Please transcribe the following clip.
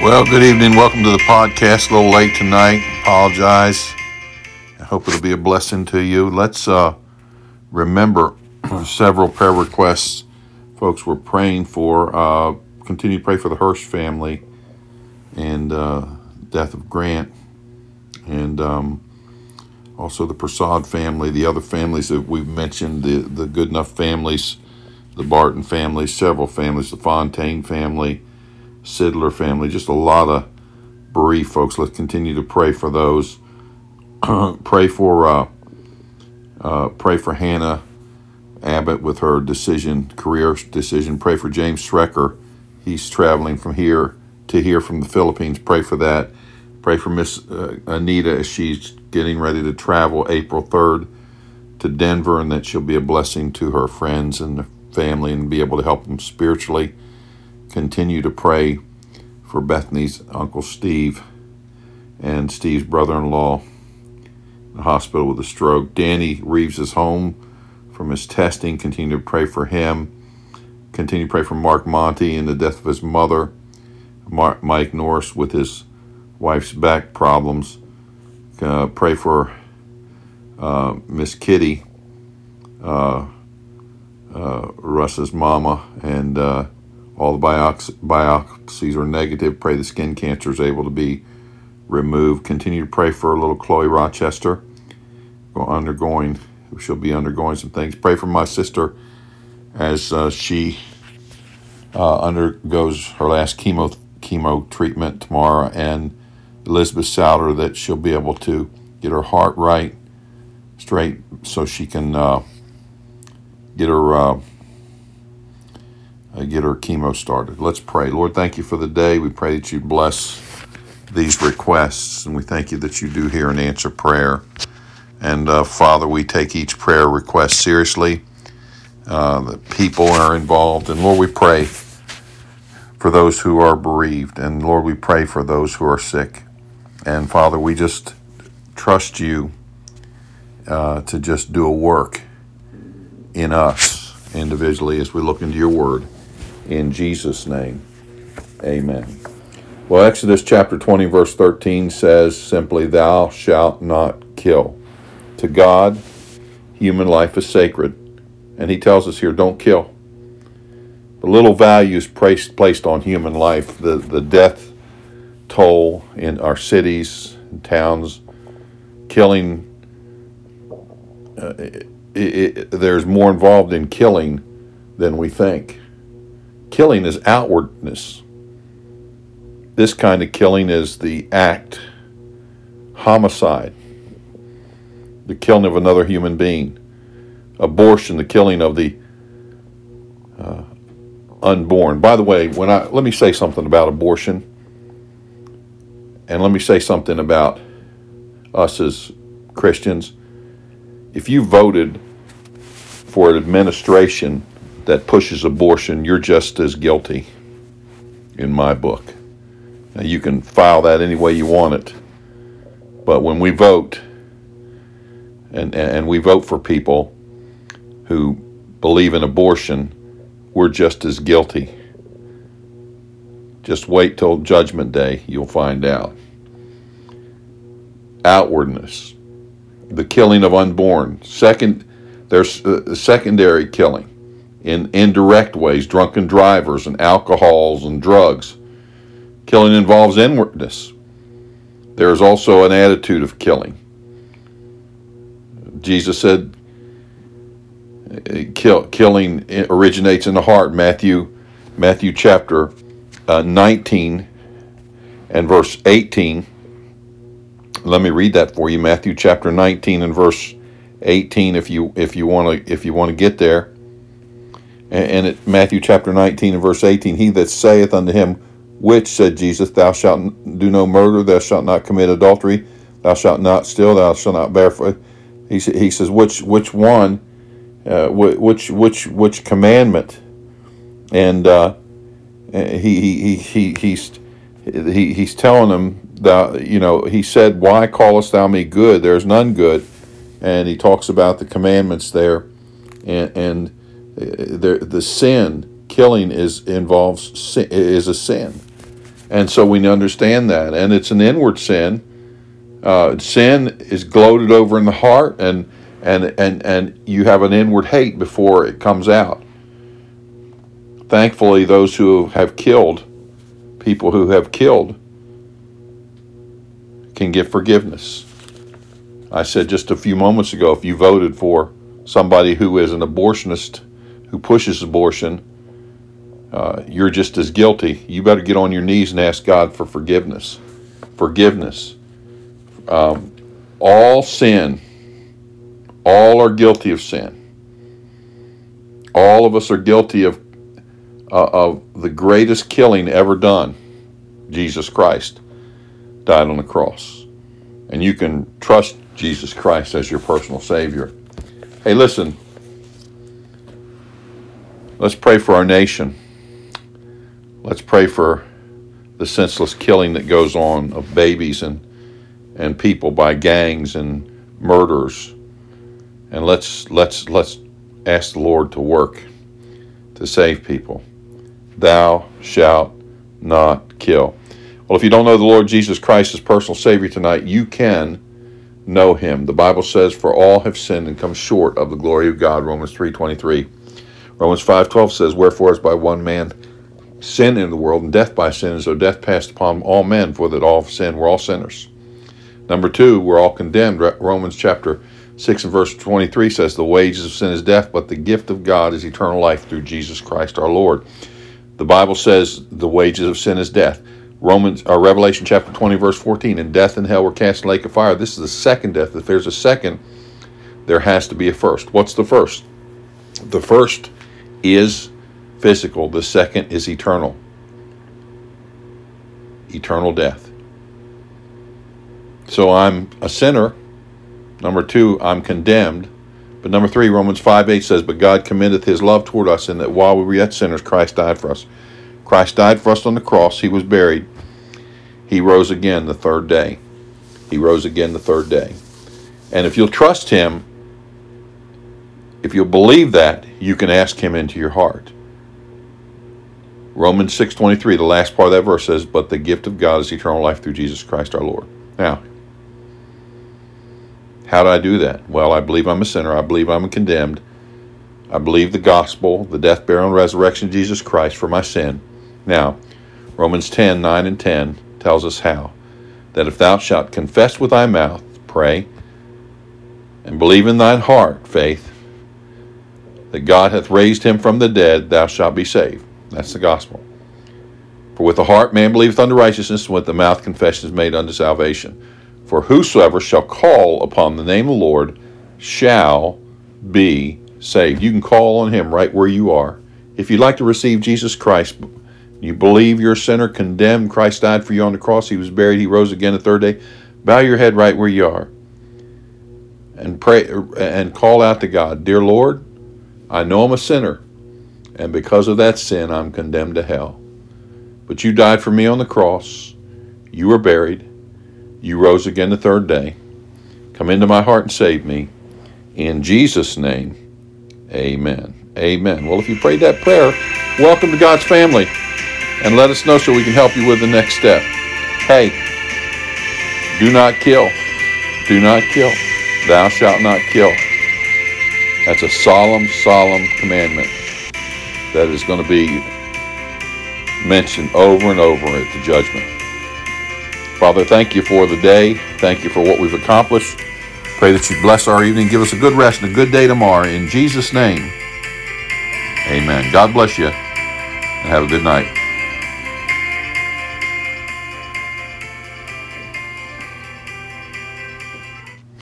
Well, good evening. Welcome to the podcast. A little late tonight. Apologize. I hope it'll be a blessing to you. Let's uh, remember several prayer requests folks were praying for. Uh, continue to pray for the Hirsch family and uh, death of Grant, and um, also the Prasad family, the other families that we've mentioned, the the good enough families, the Barton family, several families, the Fontaine family Sidler family, just a lot of bereaved folks. Let's continue to pray for those. pray for uh, uh, pray for Hannah Abbott with her decision, career decision. Pray for James Schrecker. He's traveling from here to here from the Philippines. Pray for that. Pray for Miss uh, Anita as she's getting ready to travel April 3rd to Denver and that she'll be a blessing to her friends and family and be able to help them spiritually continue to pray for Bethany's Uncle Steve and Steve's brother in law in the hospital with a stroke. Danny Reeves is home from his testing. Continue to pray for him. Continue to pray for Mark Monty and the death of his mother. Mike Norris with his wife's back problems. Uh, pray for uh, Miss Kitty, uh, uh Russ's mama, and uh, all the biops- biopsies are negative. Pray the skin cancer is able to be removed. Continue to pray for little Chloe Rochester, undergoing, she'll be undergoing some things. Pray for my sister as uh, she uh, undergoes her last chemo chemo treatment tomorrow, and Elizabeth Souter that she'll be able to get her heart right, straight, so she can uh, get her uh, get our chemo started. Let's pray. Lord, thank you for the day. We pray that you bless these requests, and we thank you that you do hear and answer prayer. And uh, Father, we take each prayer request seriously. Uh, the people are involved, and Lord, we pray for those who are bereaved, and Lord, we pray for those who are sick. And Father, we just trust you uh, to just do a work in us individually as we look into your word. In Jesus' name, amen. Well, Exodus chapter 20, verse 13 says simply, Thou shalt not kill. To God, human life is sacred. And he tells us here, don't kill. The little value is placed, on human life. The, the death toll in our cities and towns, killing, uh, it, it, there's more involved in killing than we think. Killing is outwardness. This kind of killing is the act, homicide, the killing of another human being, abortion, the killing of the uh, unborn. By the way, when I let me say something about abortion, and let me say something about us as Christians. If you voted for an administration that pushes abortion, you're just as guilty in my book. Now, you can file that any way you want it. But when we vote, and, and we vote for people who believe in abortion, we're just as guilty. Just wait till Judgment Day, you'll find out. Outwardness, the killing of unborn. Second, there's uh, secondary killing in indirect ways, drunken drivers and alcohols and drugs. Killing involves inwardness. There is also an attitude of killing. Jesus said, Kill, killing originates in the heart. Matthew, Matthew chapter uh, 19 and verse 18. Let me read that for you. Matthew chapter 19 and verse 18. If you if you want to if you want to get there and at Matthew chapter 19 and verse 18, he that saith unto him, Which, said Jesus, thou shalt do no murder, thou shalt not commit adultery, thou shalt not steal, thou shalt not bear. He, he says, Which which one, uh, which which which commandment? And uh, he, he, he, he's, he, he's telling them, that, you know, he said, Why callest thou me good? There's none good. And he talks about the commandments there. And, and the, the sin killing is involves sin, is a sin And so we understand that. And it's an inward sin. Uh, sin is gloated over in the heart, and, and, and, and you have an inward hate before it comes out. Thankfully, those who have killed, people who have killed, can get forgiveness. I said just a few moments ago if you voted for somebody who is an abortionist who pushes abortion, uh, you're just as guilty. You better get on your knees and ask God for forgiveness. Forgiveness. Um, all sin, all are guilty of sin. All of us are guilty of, uh, of the greatest killing ever done. Jesus Christ died on the cross. And you can trust Jesus Christ as your personal Savior. Hey, listen, let's pray for our nation. Let's pray for the senseless killing that goes on of babies and, and people by gangs and murders. And let's, let's, let's ask the Lord to work to save people. Thou shalt not kill. Well, if you don't know the Lord Jesus Christ as personal Savior tonight, you can know him. The Bible says, For all have sinned and come short of the glory of God, Romans 3.23. Romans 5.12 says, Wherefore as by one man sin in the world, and death by sin, as though death passed upon all men, for that all sinned, we're all sinners. Number two, we're all condemned. Romans chapter 6 and verse 23 says, The wages of sin is death, but the gift of God is eternal life through Jesus Christ our Lord. The Bible says the wages of sin is death. Romans or Revelation chapter 20, verse 14, and death and hell were cast in lake of fire. This is the second death. If there's a second, there has to be a first. What's the first? The first is physical, the second is eternal. Eternal death. So I'm a sinner. Number two, I'm condemned. But number three, Romans 5 8 says, But God commendeth his love toward us, in that while we were yet sinners, Christ died for us. Christ died for us on the cross. He was buried. He rose again the third day. He rose again the third day. And if you'll trust him, if you'll believe that, you can ask him into your heart. Romans 6:23, the last part of that verse says, "But the gift of God is eternal life through Jesus Christ our Lord." Now, how do I do that? Well, I believe I'm a sinner. I believe I'm condemned. I believe the gospel, the death, burial, and resurrection of Jesus Christ for my sin. Now, Romans 10 9 and 10 tells us how. That if thou shalt confess with thy mouth, pray, and believe in thine heart, faith, that God hath raised him from the dead, thou shalt be saved. That's the gospel. For with the heart man believeth unto righteousness, and with the mouth confession is made unto salvation. For whosoever shall call upon the name of the Lord shall be saved. You can call on him right where you are. If you'd like to receive Jesus Christ, you believe you're a sinner, condemned, Christ died for you on the cross, he was buried, he rose again the third day, bow your head right where you are and pray and call out to God, Dear Lord, I know I'm a sinner. And because of that sin, I'm condemned to hell. But you died for me on the cross. You were buried. You rose again the third day. Come into my heart and save me. In Jesus' name, amen. Amen. Well, if you prayed that prayer, welcome to God's family. And let us know so we can help you with the next step. Hey, do not kill. Do not kill. Thou shalt not kill. That's a solemn, solemn commandment that is going to be mentioned over and over at the judgment. Father, thank you for the day. Thank you for what we've accomplished. Pray that you bless our evening. Give us a good rest and a good day tomorrow. In Jesus' name, amen. God bless you and have a good night.